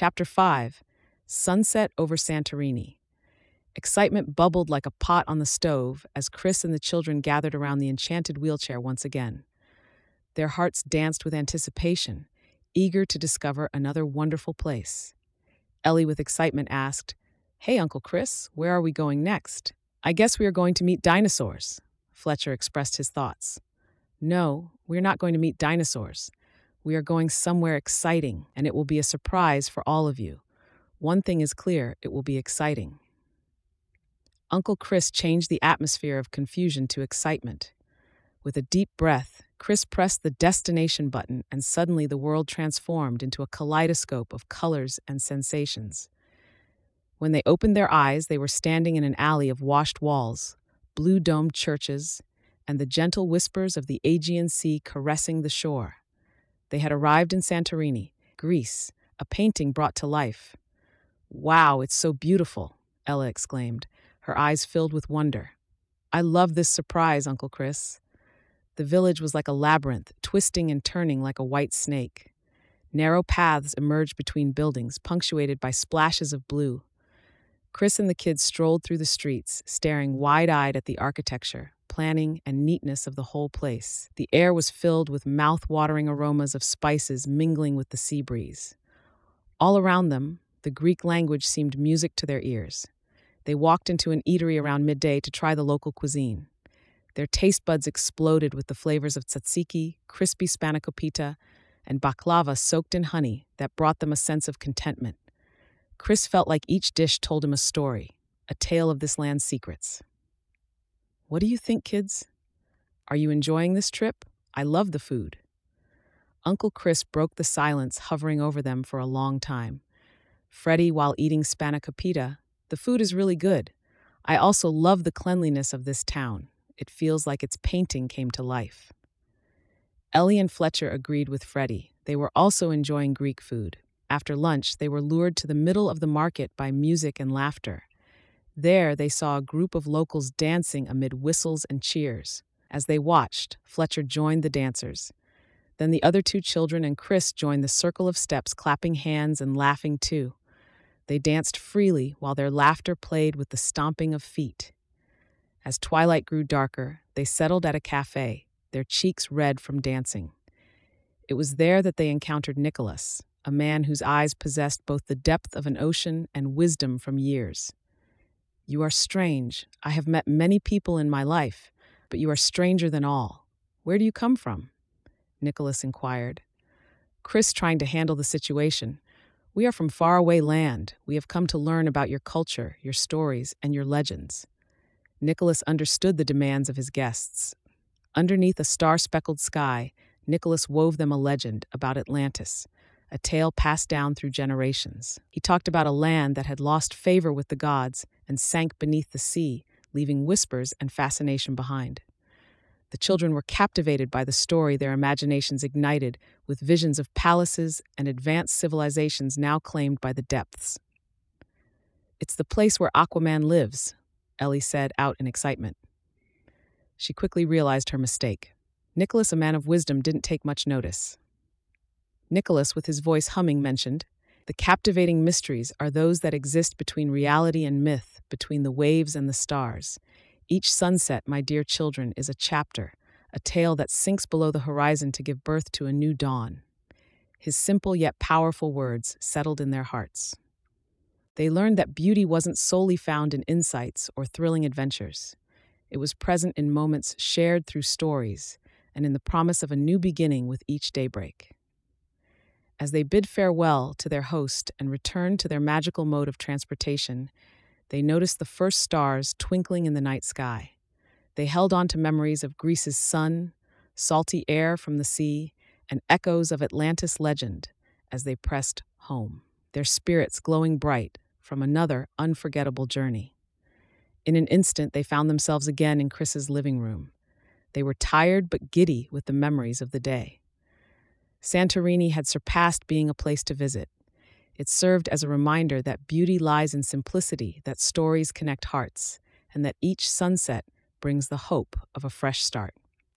Chapter 5 Sunset over Santorini. Excitement bubbled like a pot on the stove as Chris and the children gathered around the enchanted wheelchair once again. Their hearts danced with anticipation, eager to discover another wonderful place. Ellie, with excitement, asked, Hey, Uncle Chris, where are we going next? I guess we are going to meet dinosaurs. Fletcher expressed his thoughts. No, we're not going to meet dinosaurs. We are going somewhere exciting, and it will be a surprise for all of you. One thing is clear it will be exciting. Uncle Chris changed the atmosphere of confusion to excitement. With a deep breath, Chris pressed the destination button, and suddenly the world transformed into a kaleidoscope of colors and sensations. When they opened their eyes, they were standing in an alley of washed walls, blue domed churches, and the gentle whispers of the Aegean Sea caressing the shore. They had arrived in Santorini, Greece, a painting brought to life. Wow, it's so beautiful, Ella exclaimed, her eyes filled with wonder. I love this surprise, Uncle Chris. The village was like a labyrinth, twisting and turning like a white snake. Narrow paths emerged between buildings, punctuated by splashes of blue. Chris and the kids strolled through the streets, staring wide eyed at the architecture, planning, and neatness of the whole place. The air was filled with mouth watering aromas of spices mingling with the sea breeze. All around them, the Greek language seemed music to their ears. They walked into an eatery around midday to try the local cuisine. Their taste buds exploded with the flavors of tzatziki, crispy spanakopita, and baklava soaked in honey that brought them a sense of contentment. Chris felt like each dish told him a story, a tale of this land's secrets. What do you think, kids? Are you enjoying this trip? I love the food. Uncle Chris broke the silence hovering over them for a long time. Freddie, while eating spanakopita, the food is really good. I also love the cleanliness of this town. It feels like its painting came to life. Ellie and Fletcher agreed with Freddie. They were also enjoying Greek food. After lunch, they were lured to the middle of the market by music and laughter. There, they saw a group of locals dancing amid whistles and cheers. As they watched, Fletcher joined the dancers. Then the other two children and Chris joined the circle of steps, clapping hands and laughing too. They danced freely while their laughter played with the stomping of feet. As twilight grew darker, they settled at a cafe, their cheeks red from dancing. It was there that they encountered Nikolas, a man whose eyes possessed both the depth of an ocean and wisdom from years. You are strange. I have met many people in my life, but you are stranger than all. Where do you come from? Nikolas inquired. Chris trying to handle the situation. We are from faraway land. We have come to learn about your culture, your stories, and your legends. Nikolas understood the demands of his guests. Underneath a star speckled sky, Nikolas wove them a legend about Atlantis, a tale passed down through generations. He talked about a land that had lost favor with the gods and sank beneath the sea, leaving whispers and fascination behind. The children were captivated by the story their imaginations ignited with visions of palaces and advanced civilizations now claimed by the depths. It's the place where Aquaman lives, Ellie said out in excitement. She quickly realized her mistake. Nikolas, a man of wisdom, didn't take much notice. Nikolas, with his voice humming, mentioned, The captivating mysteries are those that exist between reality and myth, between the waves and the stars. Each sunset, my dear children, is a chapter, a tale that sinks below the horizon to give birth to a new dawn. His simple yet powerful words settled in their hearts. They learned that beauty wasn't solely found in insights or thrilling adventures. It was present in moments shared through stories and in the promise of a new beginning with each daybreak. As they bid farewell to their host and returned to their magical mode of transportation, they noticed the first stars twinkling in the night sky. They held on to memories of Greece's sun, salty air from the sea, and echoes of Atlantis legend as they pressed home, their spirits glowing bright from another unforgettable journey. In an instant, they found themselves again in Chris's living room. They were tired but giddy with the memories of the day. Santorini had surpassed being a place to visit. It served as a reminder that beauty lies in simplicity, that stories connect hearts, and that each sunset brings the hope of a fresh start.